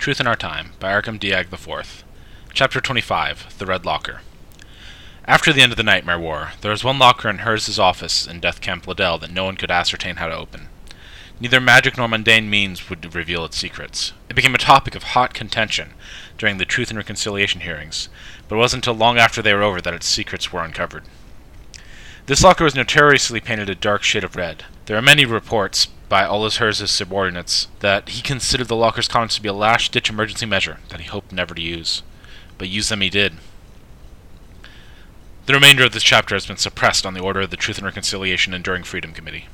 Truth in Our Time by Arkum Dyag IV. Chapter 25 The Red Locker. After the end of the Nightmare War, there was one locker in Herz's office in Death Camp Liddell that no one could ascertain how to open. Neither magic nor mundane means would reveal its secrets. It became a topic of hot contention during the Truth and Reconciliation hearings, but it wasn't until long after they were over that its secrets were uncovered. This locker was notoriously painted a dark shade of red. There are many reports by Aldous Herz's subordinates that he considered the locker's comments to be a last-ditch emergency measure that he hoped never to use. But use them he did. The remainder of this chapter has been suppressed on the order of the Truth and Reconciliation Enduring Freedom Committee.